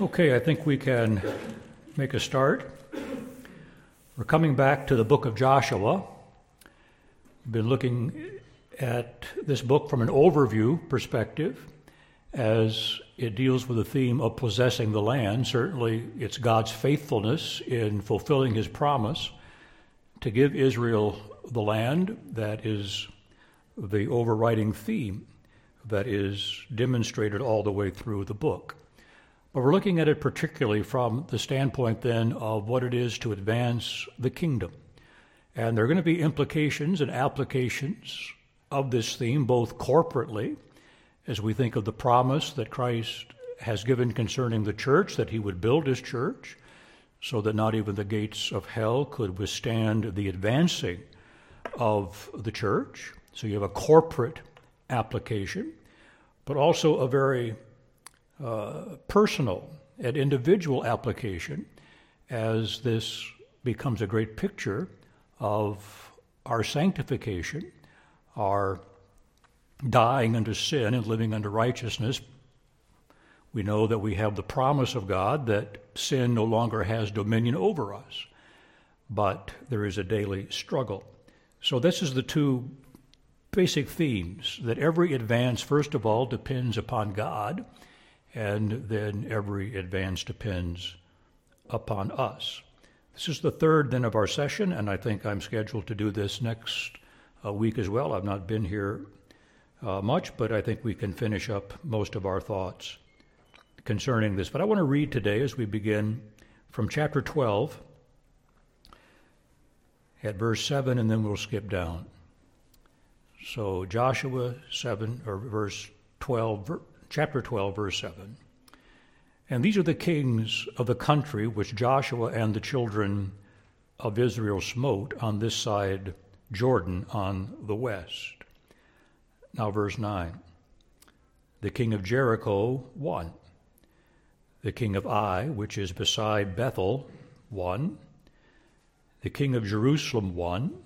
Okay, I think we can make a start. We're coming back to the book of Joshua. We've been looking at this book from an overview perspective as it deals with the theme of possessing the land. Certainly, it's God's faithfulness in fulfilling his promise to give Israel the land that is the overriding theme that is demonstrated all the way through the book. But we're looking at it particularly from the standpoint then of what it is to advance the kingdom. And there are going to be implications and applications of this theme, both corporately, as we think of the promise that Christ has given concerning the church, that he would build his church so that not even the gates of hell could withstand the advancing of the church. So you have a corporate application, but also a very uh, personal and individual application as this becomes a great picture of our sanctification, our dying unto sin and living unto righteousness. We know that we have the promise of God that sin no longer has dominion over us, but there is a daily struggle. So, this is the two basic themes that every advance, first of all, depends upon God and then every advance depends upon us. This is the third then of our session, and I think I'm scheduled to do this next uh, week as well. I've not been here uh, much, but I think we can finish up most of our thoughts concerning this. But I want to read today as we begin from chapter 12 at verse 7, and then we'll skip down. So, Joshua 7, or verse 12, chapter 12, verse 7. And these are the kings of the country which Joshua and the children of Israel smote on this side Jordan on the west. Now, verse 9. The king of Jericho, one. The king of Ai, which is beside Bethel, one. The king of Jerusalem, one.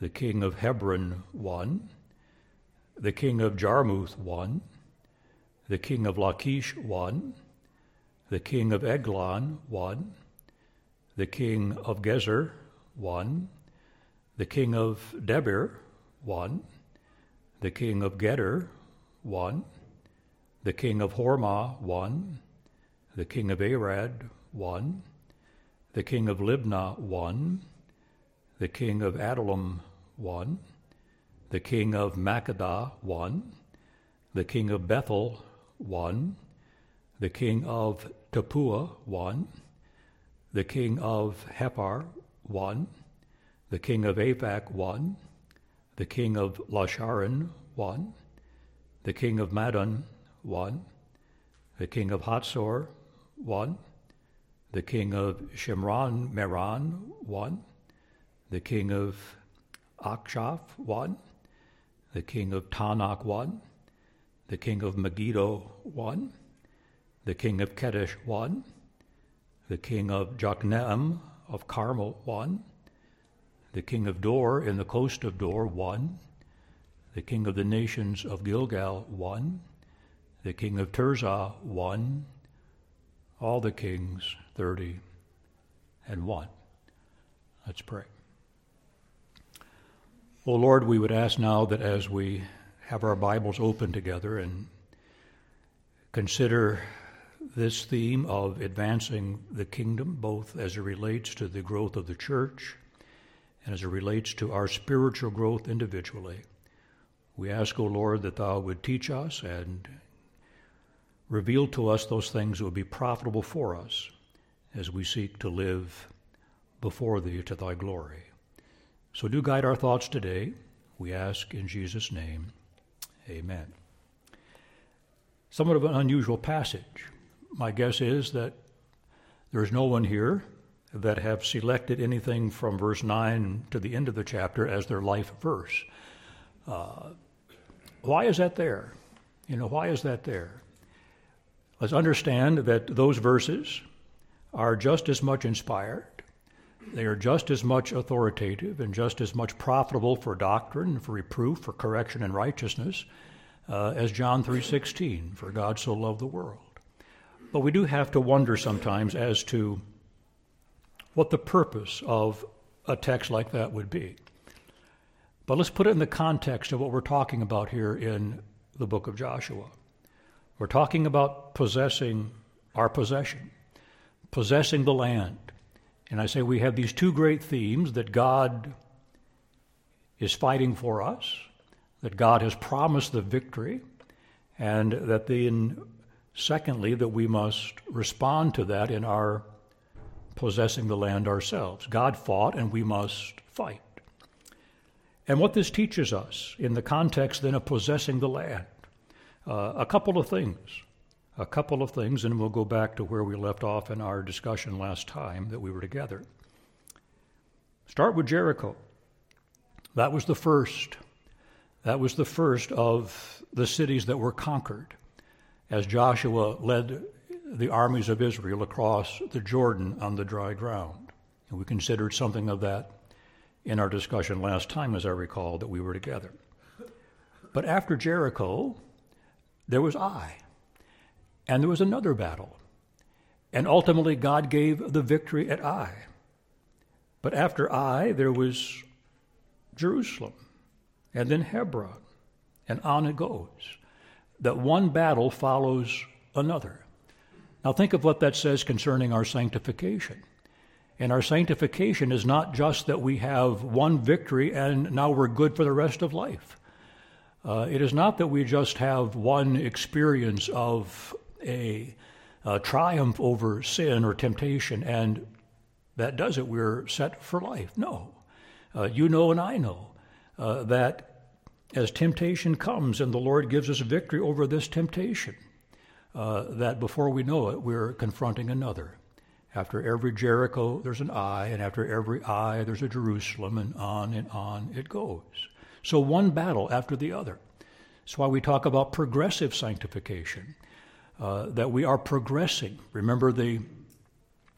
The king of Hebron, one. The king of Jarmuth, one the king of Lachish, one. The king of Eglon, one. The king of Gezer, one. The king of Debir, one. The king of Geder, one. The king of Hormah, one. The king of Arad, one. The king of Libnah, one. The king of Adullam, one. The king of Makkedah, one. The king of Bethel, one. The king of Tappuah one. The king of Hepher one. The king of Aphek, one. The king of Lasharon, one. The king of Madon, one. The king of Hatzor, one. The king of Shimron Meron, one. The king of Achshaph, one. The king of Taanach, one the king of Megiddo one, the king of Kedesh one, the king of Jokneam of Carmel one, the king of Dor in the coast of Dor one, the king of the nations of Gilgal one, the king of Tirzah one, all the kings thirty and one. Let's pray. O Lord, we would ask now that as we have our Bibles open together and consider this theme of advancing the kingdom, both as it relates to the growth of the church and as it relates to our spiritual growth individually. We ask, O Lord, that Thou would teach us and reveal to us those things that would be profitable for us as we seek to live before Thee to Thy glory. So do guide our thoughts today, we ask in Jesus' name. Amen. Somewhat of an unusual passage. My guess is that there's no one here that have selected anything from verse 9 to the end of the chapter as their life verse. Uh, why is that there? You know, why is that there? Let's understand that those verses are just as much inspired, they are just as much authoritative and just as much profitable for doctrine, for reproof, for correction and righteousness uh, as John 3:16, for God so loved the world. But we do have to wonder sometimes as to what the purpose of a text like that would be. But let's put it in the context of what we're talking about here in the book of Joshua. We're talking about possessing our possession, possessing the land. And I say we have these two great themes that God is fighting for us, that God has promised the victory, and that then, secondly, that we must respond to that in our possessing the land ourselves. God fought, and we must fight. And what this teaches us in the context then of possessing the land, uh, a couple of things. A couple of things, and we'll go back to where we left off in our discussion last time that we were together. Start with Jericho. That was the first. That was the first of the cities that were conquered as Joshua led the armies of Israel across the Jordan on the dry ground. And we considered something of that in our discussion last time, as I recall, that we were together. But after Jericho, there was Ai, and there was another battle. And ultimately, God gave the victory at Ai. But after Ai, there was Jerusalem, and then Hebron, and on it goes. That one battle follows another. Now, think of what that says concerning our sanctification. And our sanctification is not just that we have one victory and now we're good for the rest of life. Uh, it is not that we just have one experience of a, a triumph over sin or temptation and that does it. We're set for life. No. Uh, you know, and I know uh, that as temptation comes and the Lord gives us victory over this temptation, uh, that before we know it, we're confronting another. After every Jericho, there's an Ai, and after every Ai, there's a Jerusalem, and on and on it goes. So one battle after the other. That's why we talk about progressive sanctification, uh, that we are progressing. Remember the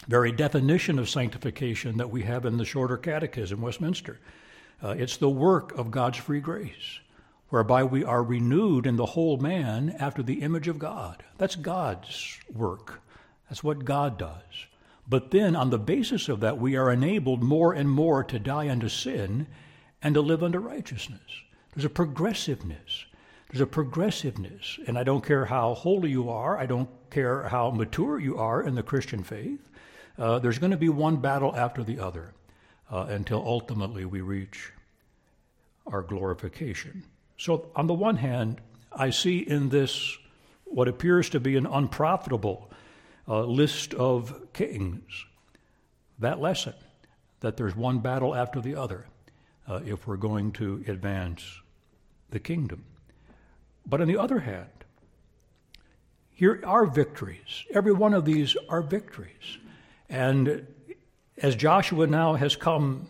very definition of sanctification that we have in the Shorter Catechism, Westminster. Uh, it's the work of God's free grace whereby we are renewed in the whole man after the image of God. That's God's work. That's what God does. But then, on the basis of that, we are enabled more and more to die unto sin and to live unto righteousness. There's a progressiveness. There's a progressiveness. And I don't care how holy you are, I don't care how mature you are in the Christian faith. Uh, there's going to be one battle after the other uh, until ultimately we reach our glorification. So, on the one hand, I see in this what appears to be an unprofitable uh, list of kings that lesson that there's one battle after the other uh, if we're going to advance the kingdom. But on the other hand, here are victories. Every one of these are victories. And as Joshua now has come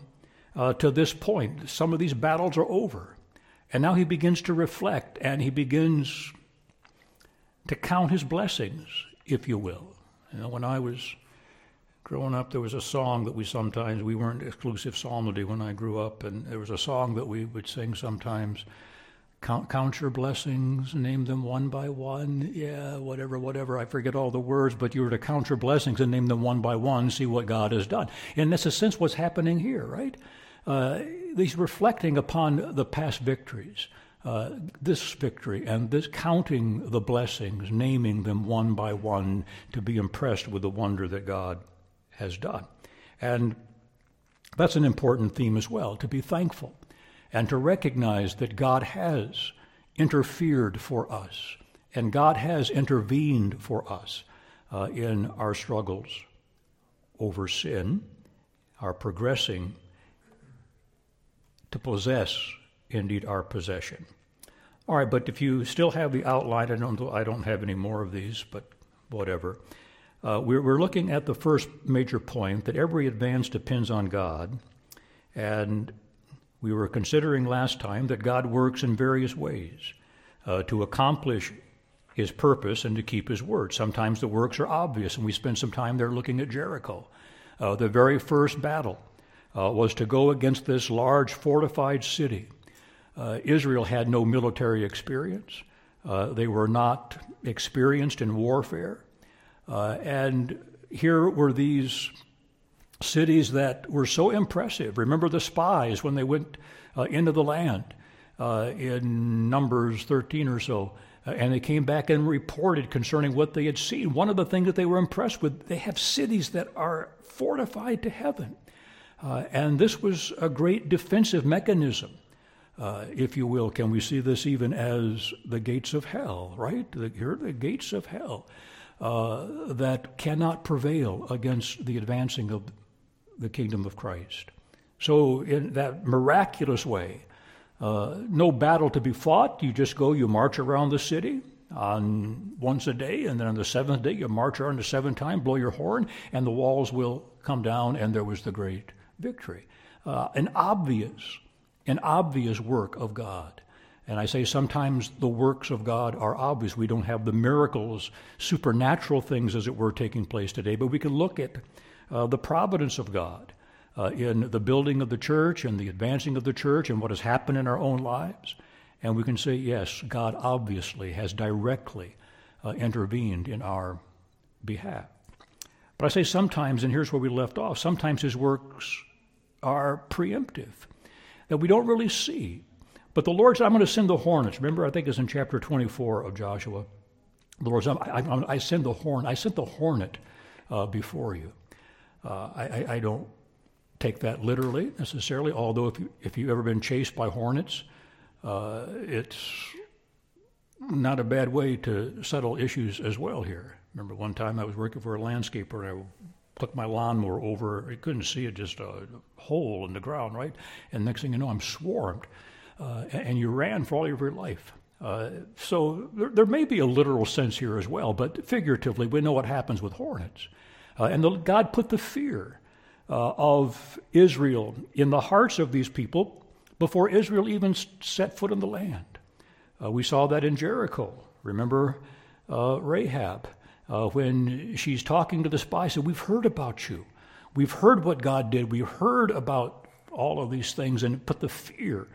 uh, to this point, some of these battles are over. And now he begins to reflect and he begins to count his blessings, if you will. You know, when I was growing up, there was a song that we sometimes, we weren't exclusive psalmody when I grew up, and there was a song that we would sing sometimes. Count, count your blessings, name them one by one. Yeah, whatever, whatever. I forget all the words, but you were to count your blessings and name them one by one, see what God has done. And that's a sense what's happening here, right? Uh, he's reflecting upon the past victories, uh, this victory, and this counting the blessings, naming them one by one to be impressed with the wonder that God has done. And that's an important theme as well, to be thankful and to recognize that God has interfered for us and God has intervened for us uh, in our struggles over sin, our progressing to possess indeed our possession. All right, but if you still have the outline, I don't, I don't have any more of these, but whatever. Uh, we're, we're looking at the first major point that every advance depends on God. And we were considering last time that God works in various ways uh, to accomplish his purpose and to keep his word. Sometimes the works are obvious, and we spent some time there looking at Jericho. Uh, the very first battle uh, was to go against this large fortified city. Uh, Israel had no military experience. Uh, they were not experienced in warfare. Uh, and here were these cities that were so impressive. Remember the spies when they went uh, into the land uh, in Numbers 13 or so. Uh, and they came back and reported concerning what they had seen. One of the things that they were impressed with, they have cities that are fortified to heaven. Uh, and this was a great defensive mechanism, uh, if you will. Can we see this even as the gates of hell, right? The, here are the gates of hell uh, that cannot prevail against the advancing of the kingdom of Christ. So, in that miraculous way, uh, no battle to be fought. You just go, you march around the city on once a day, and then on the seventh day, you march around the seventh time, blow your horn, and the walls will come down, and there was the great victory. Uh, an obvious, an obvious work of God. And I say sometimes the works of God are obvious. We don't have the miracles, supernatural things, as it were, taking place today, but we can look at uh, the providence of God uh, in the building of the church and the advancing of the church and what has happened in our own lives. And we can say, yes, God obviously has directly uh, intervened in our behalf. But I say sometimes, and here's where we left off, sometimes his works are preemptive, that we don't really see. But the Lord said, I'm going to send the hornets. Remember, I think it's in chapter 24 of Joshua. The Lord said, I, I, I send the horn. I sent the hornet uh, before you. Uh, I, I, don't take that literally necessarily, although if, you, if you've ever been chased by hornets, uh, it's not a bad way to settle issues as well here. Remember one time I was working for a landscaper and I took my lawnmower over, I couldn't see it, just a hole in the ground, right? And next thing you know, I'm swarmed. Uh, and you ran for all of your life. Uh, so there, there, may be a literal sense here as well, but figuratively, we know what happens with hornets. Uh, and the, God put the fear uh, of Israel in the hearts of these people before Israel even set foot in the land. Uh, we saw that in Jericho. Remember uh, Rahab uh, when she's talking to the spies, said, We've heard about you. We've heard what God did. We've heard about all of these things and put the fear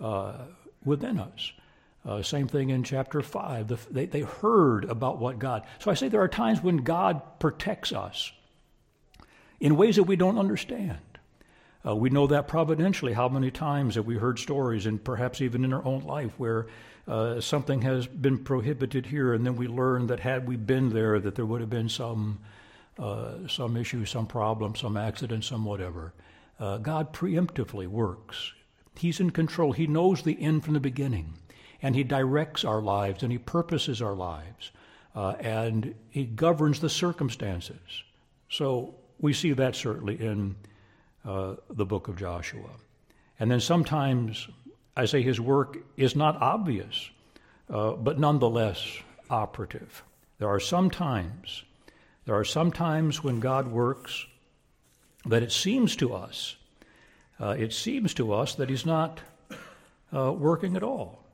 uh, within us. Uh, same thing in chapter 5. The, they, they heard about what God. So I say there are times when God protects us in ways that we don't understand. Uh, we know that providentially. How many times have we heard stories, and perhaps even in our own life, where uh, something has been prohibited here, and then we learn that had we been there, that there would have been some uh, some issue, some problem, some accident, some whatever. Uh, God preemptively works. He's in control. He knows the end from the beginning, and He directs our lives, and He purposes our lives, uh, and He governs the circumstances. So we see that certainly in uh, the book of Joshua. And then sometimes I say his work is not obvious, uh, but nonetheless operative. There are some times, there are some times when God works that it seems to us, uh, it seems to us that he's not uh, working at all.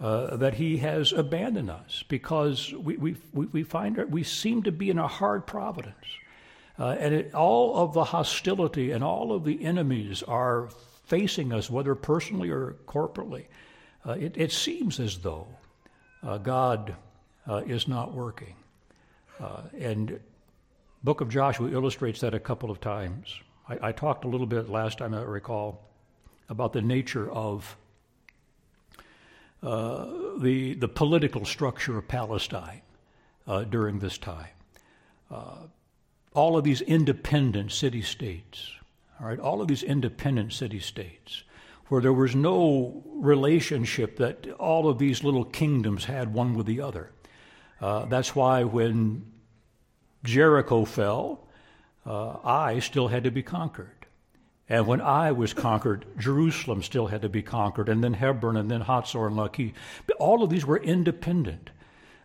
Uh, that he has abandoned us because we, we, we, find we seem to be in a hard providence. Uh, and it, all of the hostility and all of the enemies are facing us, whether personally or corporately. Uh, it, it, seems as though uh, God uh, is not working. Uh, and Book of Joshua illustrates that a couple of times. I, I, talked a little bit last time I recall about the nature of uh, the the political structure of Palestine during this time all of these independent city states, all right, all of these independent city states, where there was no relationship that all of these little kingdoms had one with the other. Uh, that's why when Jericho fell, uh, Ai still had to be conquered. And when Ai was conquered, Jerusalem still had to be conquered, and then Hebron, and then Hatzor and Lachish. All of these were independent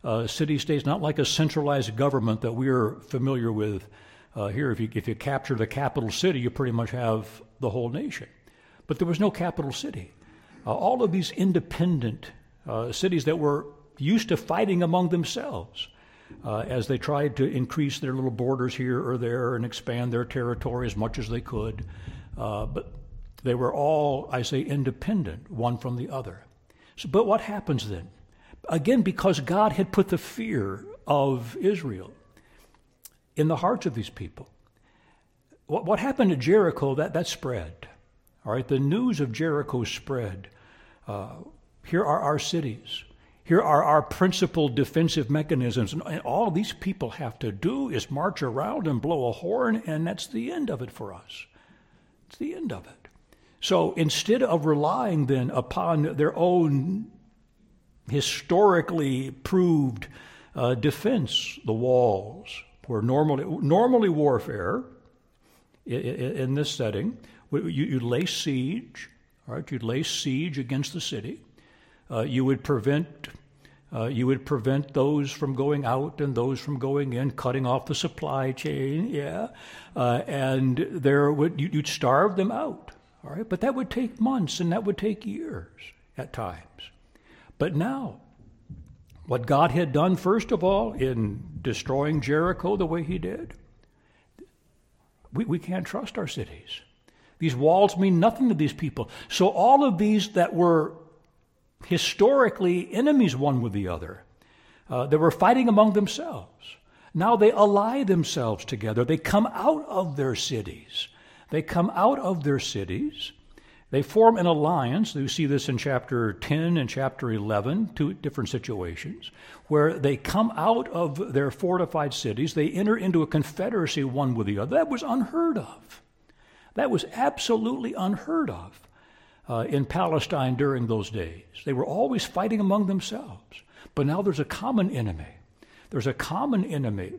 uh, city states, not like a centralized government that we're familiar with uh, here. If you, if you capture the capital city, you pretty much have the whole nation. But there was no capital city. Uh, all of these independent uh, cities that were used to fighting among themselves uh, as they tried to increase their little borders here or there and expand their territory as much as they could. Uh, but they were all, I say, independent, one from the other. So, but what happens then? Again, because God had put the fear of Israel in the hearts of these people. What, what happened to Jericho, that, that spread. All right, the news of Jericho spread. Uh, here are our cities. Here are our principal defensive mechanisms. And all these people have to do is march around and blow a horn, and that's the end of it for us. It's the end of it. So instead of relying then upon their own historically proved uh, defense, the walls, where normally, normally warfare in, in this setting, you, you lay siege, all right, you'd lay siege against the city. Uh, you would prevent uh, you would prevent those from going out and those from going in, cutting off the supply chain. Yeah, uh, and there would you'd starve them out. All right, but that would take months and that would take years at times. But now, what God had done first of all in destroying Jericho the way He did, we, we can't trust our cities. These walls mean nothing to these people. So all of these that were historically enemies one with the other. Uh, they were fighting among themselves. Now they ally themselves together. They come out of their cities. They come out of their cities. They form an alliance. You see this in chapter 10 and chapter 11, two different situations, where they come out of their fortified cities. They enter into a confederacy one with the other. That was unheard of. That was absolutely unheard of uh, in Palestine during those days. They were always fighting among themselves. But now there's a common enemy. There's a common enemy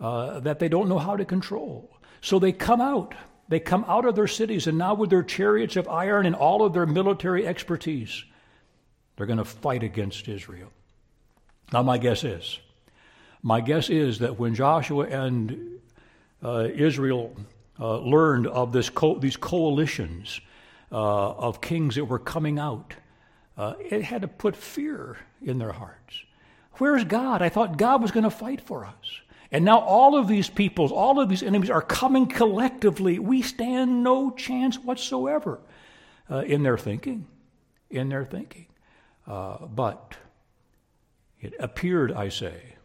uh, that they don't know how to control. So they come out. They come out of their cities, and now with their chariots of iron and all of their military expertise, they're going to fight against Israel. Now, my guess is, my guess is that when Joshua and uh, Israel uh, learned of this co- these coalitions uh, of kings that were coming out, uh, it had to put fear in their hearts. Where's God? I thought God was going to fight for us. And now all of these peoples, all of these enemies are coming collectively. We stand no chance whatsoever uh, in their thinking. In their thinking. Uh, but it appeared, I say,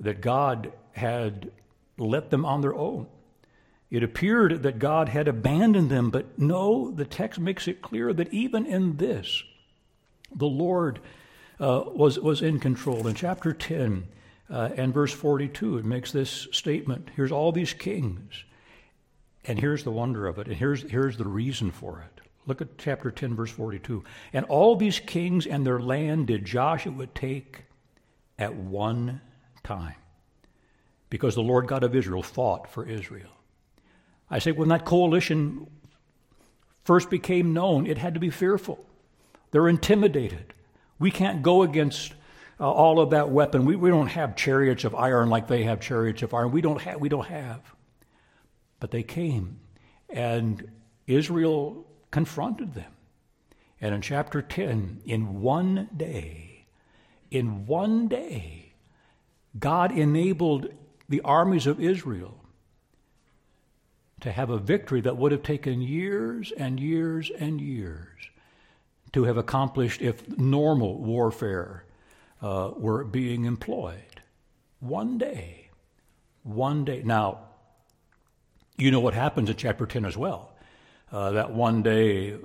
that God had let them on their own. It appeared that God had abandoned them, but no, the text makes it clear that even in this, the Lord uh, was, was in control. In chapter 10 uh, and verse 42, it makes this statement Here's all these kings, and here's the wonder of it, and here's, here's the reason for it. Look at chapter 10, verse 42. And all these kings and their land did Joshua take at one time, because the Lord God of Israel fought for Israel. I say, when that coalition first became known, it had to be fearful. They're intimidated. We can't go against uh, all of that weapon. We, we don't have chariots of iron like they have chariots of iron. We don't have. We don't have. But they came, and Israel confronted them. And in chapter 10, in one day, in one day, God enabled the armies of Israel to have a victory that would have taken years and years and years to have accomplished if normal warfare uh, were being employed. One day. One day. Now, you know what happens in chapter 10 as well. Uh, that one day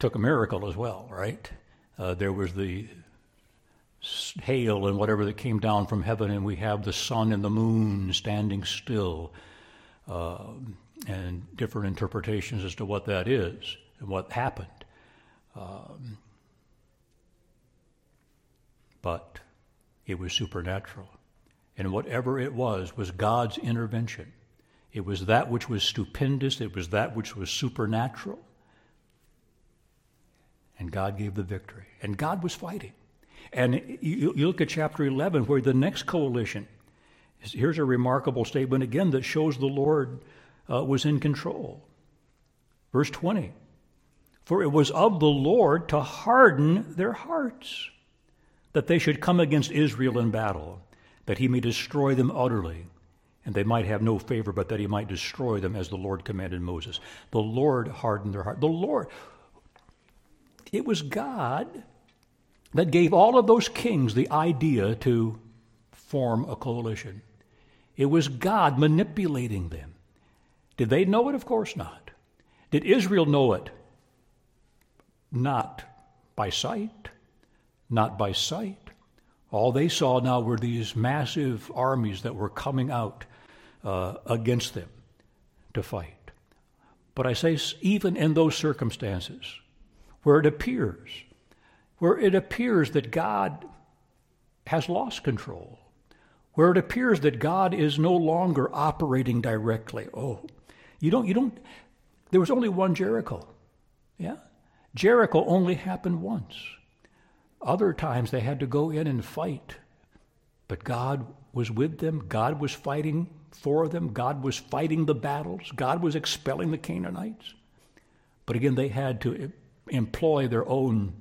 took a miracle as well, right? Uh, there was the hail and whatever that came down from heaven, and we have the sun and the moon standing still, uh, and different interpretations as to what that is and what happened. Um, but it was supernatural. And whatever it was, was God's intervention. It was that which was stupendous, it was that which was supernatural. And God gave the victory. And God was fighting. And you, you look at chapter 11, where the next coalition, here's a remarkable statement again that shows the Lord uh, was in control. Verse 20 For it was of the Lord to harden their hearts, that they should come against Israel in battle, that he may destroy them utterly, and they might have no favor, but that he might destroy them as the Lord commanded Moses. The Lord hardened their heart. The Lord, it was God that gave all of those kings the idea to form a coalition. It was God manipulating them. Did they know it? Of course not. Did Israel know it? Not by sight, not by sight. All they saw now were these massive armies that were coming out uh, against them to fight. But I say, even in those circumstances, where it appears, where it appears that God has lost control, where it appears that God is no longer operating directly. Oh, you don't, you don't, there was only one Jericho. Yeah? Jericho only happened once. Other times they had to go in and fight. But God was with them. God was fighting for them. God was fighting the battles. God was expelling the Canaanites. But again, they had to employ their own,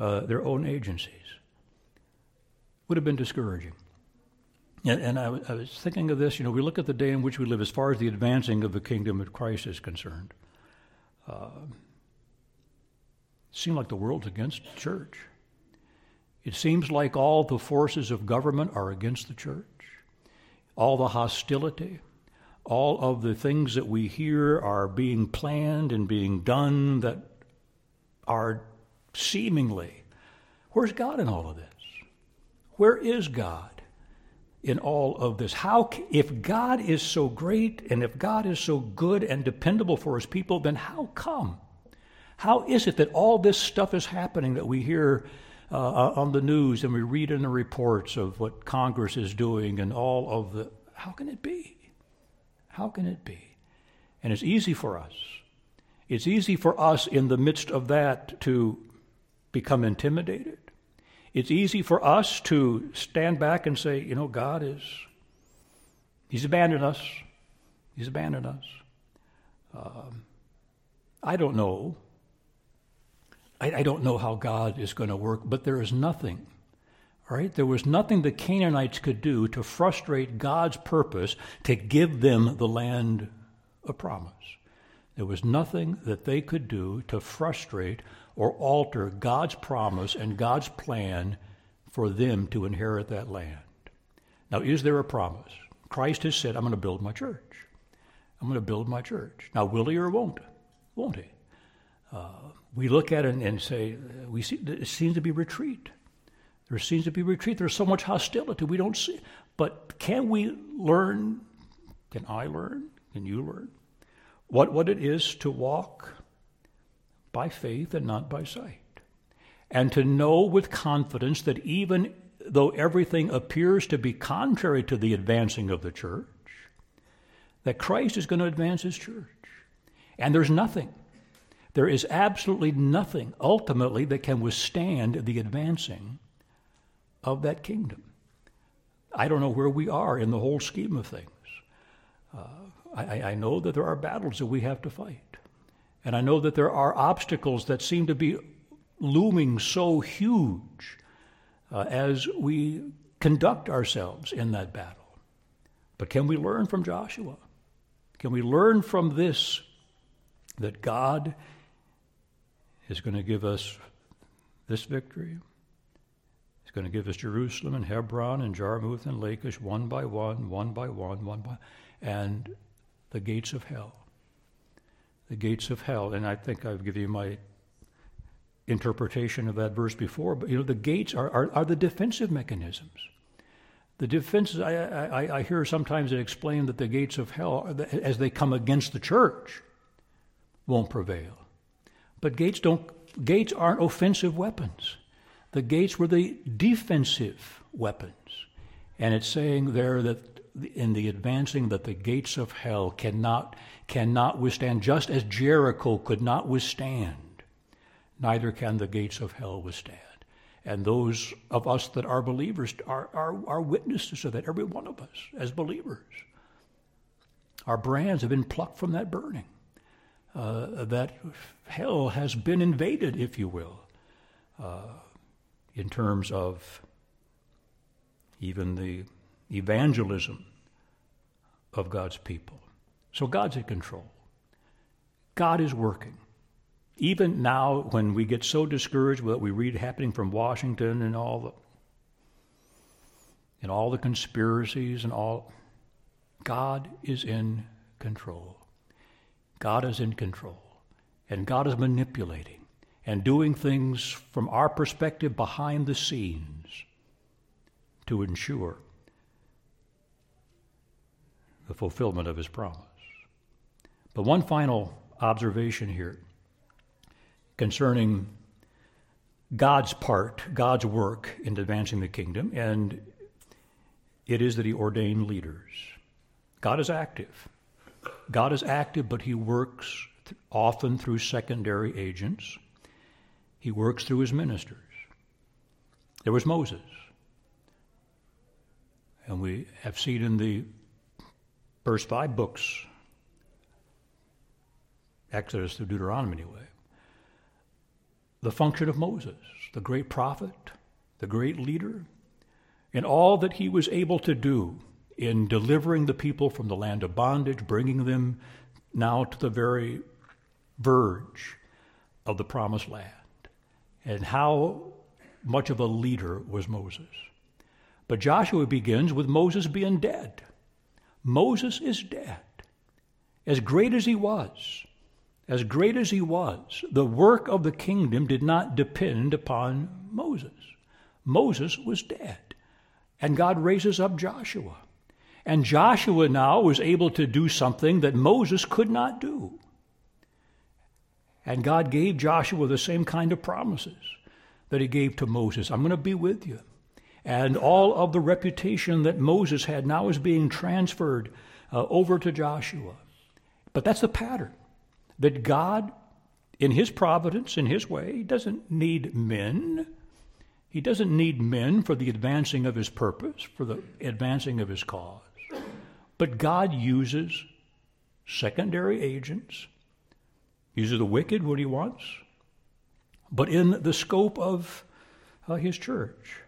uh, their own agencies. Would have been discouraging. And, and I, I, was thinking of this. You know, we look at the day in which we live as far as the advancing of the kingdom of Christ is concerned. Uh, it seems like the world's against the church. It seems like all the forces of government are against the church. All the hostility, all of the things that we hear are being planned and being done that are seemingly. Where's God in all of this? Where is God in all of this? How, if God is so great and if God is so good and dependable for his people, then how come? How is it that all this stuff is happening that we hear uh, uh, on the news and we read in the reports of what Congress is doing and all of the. How can it be? How can it be? And it's easy for us. It's easy for us in the midst of that to become intimidated. It's easy for us to stand back and say, you know, God is, He's abandoned us. He's abandoned us. Um, I don't know I, I don't know how God is going to work, but there is nothing. Right? There was nothing the Canaanites could do to frustrate God's purpose to give them the land of promise. There was nothing that they could do to frustrate or alter God's promise and God's plan for them to inherit that land. Now, is there a promise? Christ has said, I'm going to build my church. I'm going to build my church. Now, will he or won't? Won't he? Uh, we look at it and say, we see, it seems to be retreat. There seems to be retreat. There's so much hostility. We don't see. But can we learn? Can I learn? Can you learn? What, what it is to walk by faith and not by sight. And to know with confidence that even though everything appears to be contrary to the advancing of the church, that Christ is going to advance his church. And there's nothing there is absolutely nothing ultimately that can withstand the advancing of that kingdom. I don't know where we are in the whole scheme of things. Uh, I, I, know that there are battles that we have to fight. And I know that there are obstacles that seem to be looming so huge uh, as we conduct ourselves in that battle. But can we learn from Joshua? Can we learn from this that God is going to give us this victory. He's going to give us Jerusalem and Hebron and Jarmuth and Lachish one by one, one by one, one by, and the gates of hell. The gates of hell. And I think I've given you my interpretation of that verse before, but you know, the gates are, are, are the defensive mechanisms. The defenses, I, I, I hear sometimes it explained that the gates of hell, as they come against the church, won't prevail. But gates don't gates aren't offensive weapons. The gates were the defensive weapons. And it's saying there that in the advancing that the gates of hell cannot cannot withstand just as Jericho could not withstand neither can the gates of hell withstand. And those of us that are believers are, are, are witnesses of that every one of us as believers. Our brands have been plucked from that burning uh, that hell has been invaded, if you will, uh, in terms of even the evangelism of God's people. So God's in control. God is working. Even now, when we get so discouraged with what we read happening from Washington and all the and all the conspiracies and all, God is in control. God is in control. And God is manipulating and doing things from our perspective behind the scenes to ensure the fulfillment of his promise. But one final observation here concerning God's part, God's work in advancing the kingdom, and it is that he ordained leaders. God is active. God is active, but he works often through secondary agents. He works through his ministers. There was Moses. And we have seen in the first five books, Exodus to Deuteronomy anyway, the function of Moses, the great prophet, the great leader, and all that he was able to do in delivering the people from the land of bondage, bringing them now to the very verge of the promised land, and how much of a leader was Moses. But Joshua begins with Moses being dead. Moses is dead. As great as he was, as great as he was, the work of the kingdom did not depend upon Moses. Moses was dead. And God raises up Joshua. And Joshua now was able to do something that Moses could not do. And God gave Joshua the same kind of promises that he gave to Moses I'm going to be with you. And all of the reputation that Moses had now is being transferred uh, over to Joshua. But that's the pattern that God, in his providence, in his way, doesn't need men. He doesn't need men for the advancing of his purpose, for the advancing of his cause. But God uses secondary agents, uses the wicked what he wants, but in the scope of uh, his church.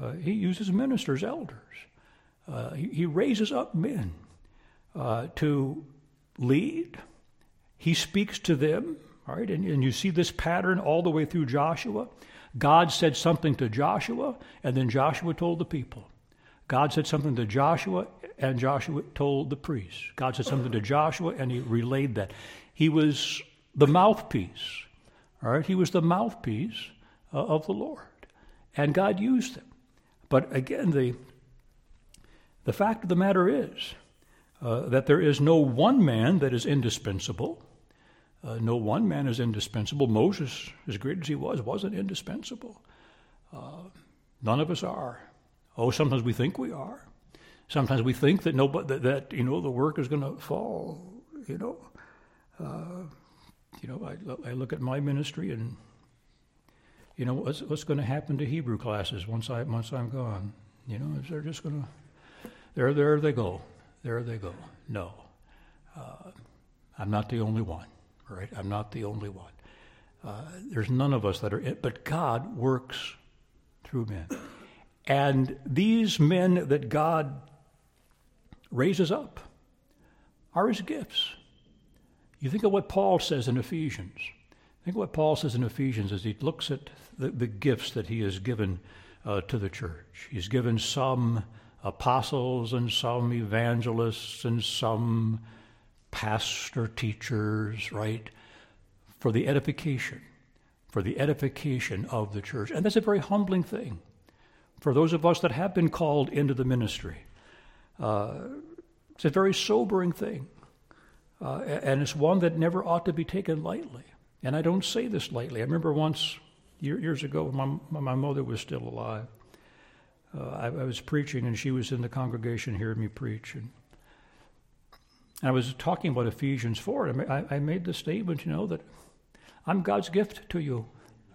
Uh, he uses ministers, elders. Uh, he, he, raises up men uh, to lead. He speaks to them, all right? And, and you see this pattern all the way through Joshua. God said something to Joshua, and then Joshua told the people. God said something to Joshua, and Joshua told the priests. God said something to Joshua, and he relayed that. He was the mouthpiece, all right? He was the mouthpiece uh, of the Lord, and God used him. But again, the, the fact of the matter is uh, that there is no one man that is indispensable. Uh, no one man is indispensable. Moses, as great as he was, wasn't indispensable. Uh, none of us are. Oh, sometimes we think we are. Sometimes we think that nobody that, that you know the work is going to fall. You know, uh, you know. I, I look at my ministry and you know, what's, what's going to happen to Hebrew classes once, I, once I'm gone? You know, they're just going to, there, there they go. There they go. No. Uh, I'm not the only one, right? I'm not the only one. Uh, there's none of us that are, it, but God works through men. And these men that God raises up are his gifts. You think of what Paul says in Ephesians. Think what Paul says in Ephesians as he looks at the, the gifts that he has given uh, to the church. He's given some apostles and some evangelists and some pastor teachers, right? For the edification, for the edification of the church. And that's a very humbling thing for those of us that have been called into the ministry. Uh, it's a very sobering thing. Uh, and it's one that never ought to be taken lightly. And I don't say this lightly. I remember once, years ago, my, my mother was still alive. Uh, I, I, was preaching, and she was in the congregation hearing me preach. And, and I was talking about Ephesians 4. I, I made the statement, you know, that I'm God's gift to you,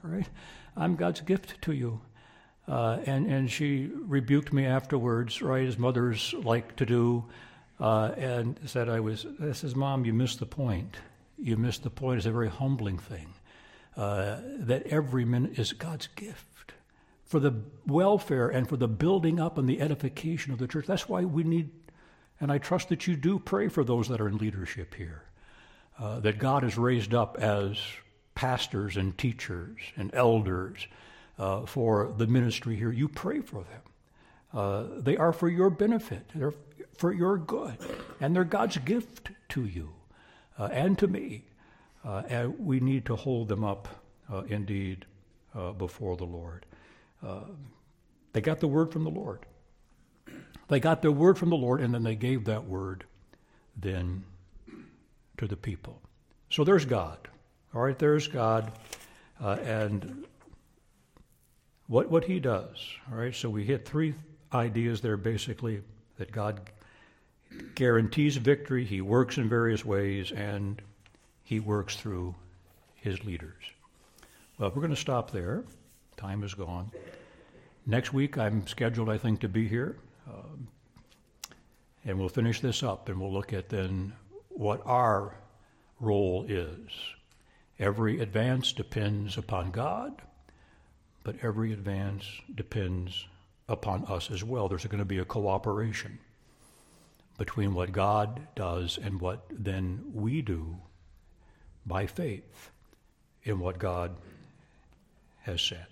right? I'm God's gift to you. Uh, and, and she rebuked me afterwards, right, as mothers like to do, uh, and said, I was, I says, Mom, you missed the point you miss the point. It's a very humbling thing uh, that every minute is God's gift for the welfare and for the building up and the edification of the church. That's why we need, and I trust that you do pray for those that are in leadership here, uh, that God is raised up as pastors and teachers and elders uh, for the ministry here. You pray for them. Uh, they are for your benefit. They're for your good, and they're God's gift to you and to me. Uh, and we need to hold them up, uh, indeed, uh, before the Lord. Uh, they got the word from the Lord. They got the word from the Lord, and then they gave that word then to the people. So there's God. All right, there's God, uh, and what what He does. All right, so we hit three ideas there basically that God guarantees victory. He works in various ways, and He works through His leaders. Well, we're going to stop there. Time is gone. Next week, I'm scheduled, I think, to be here. Um, and we'll finish this up and we'll look at then what our role is. Every advance depends upon God, but every advance depends upon us as well. There's going to be a cooperation between what God does and what then we do by faith in what God has said.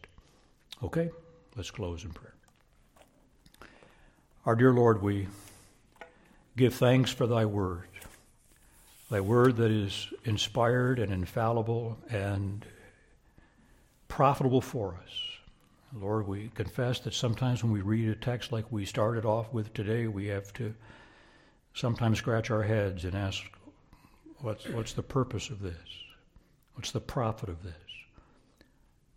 Okay, let's close in prayer. Our dear Lord, we give thanks for thy word, thy word that is inspired and infallible and profitable for us. Lord, we confess that sometimes when we read a text like we started off with today, we have to sometimes scratch our heads and ask, what's, what's the purpose of this? What's the profit of this?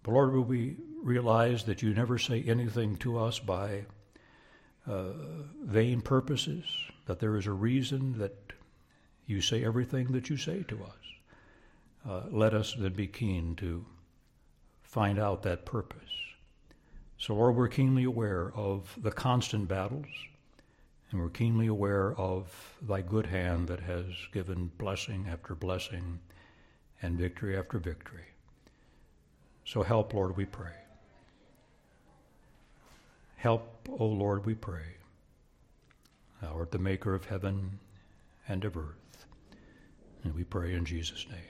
But Lord, will we realize that you never say anything to us by uh, vain purposes, that there is a reason that you say everything that you say to us. Uh, let us then be keen to find out that purpose. So, Lord, we're keenly aware of the constant battles, and we're keenly aware of thy good hand that has given blessing after blessing and victory after victory. So help, Lord, we pray. Help, O Lord, we pray. Thou art the maker of heaven and of earth. And we pray in Jesus' name.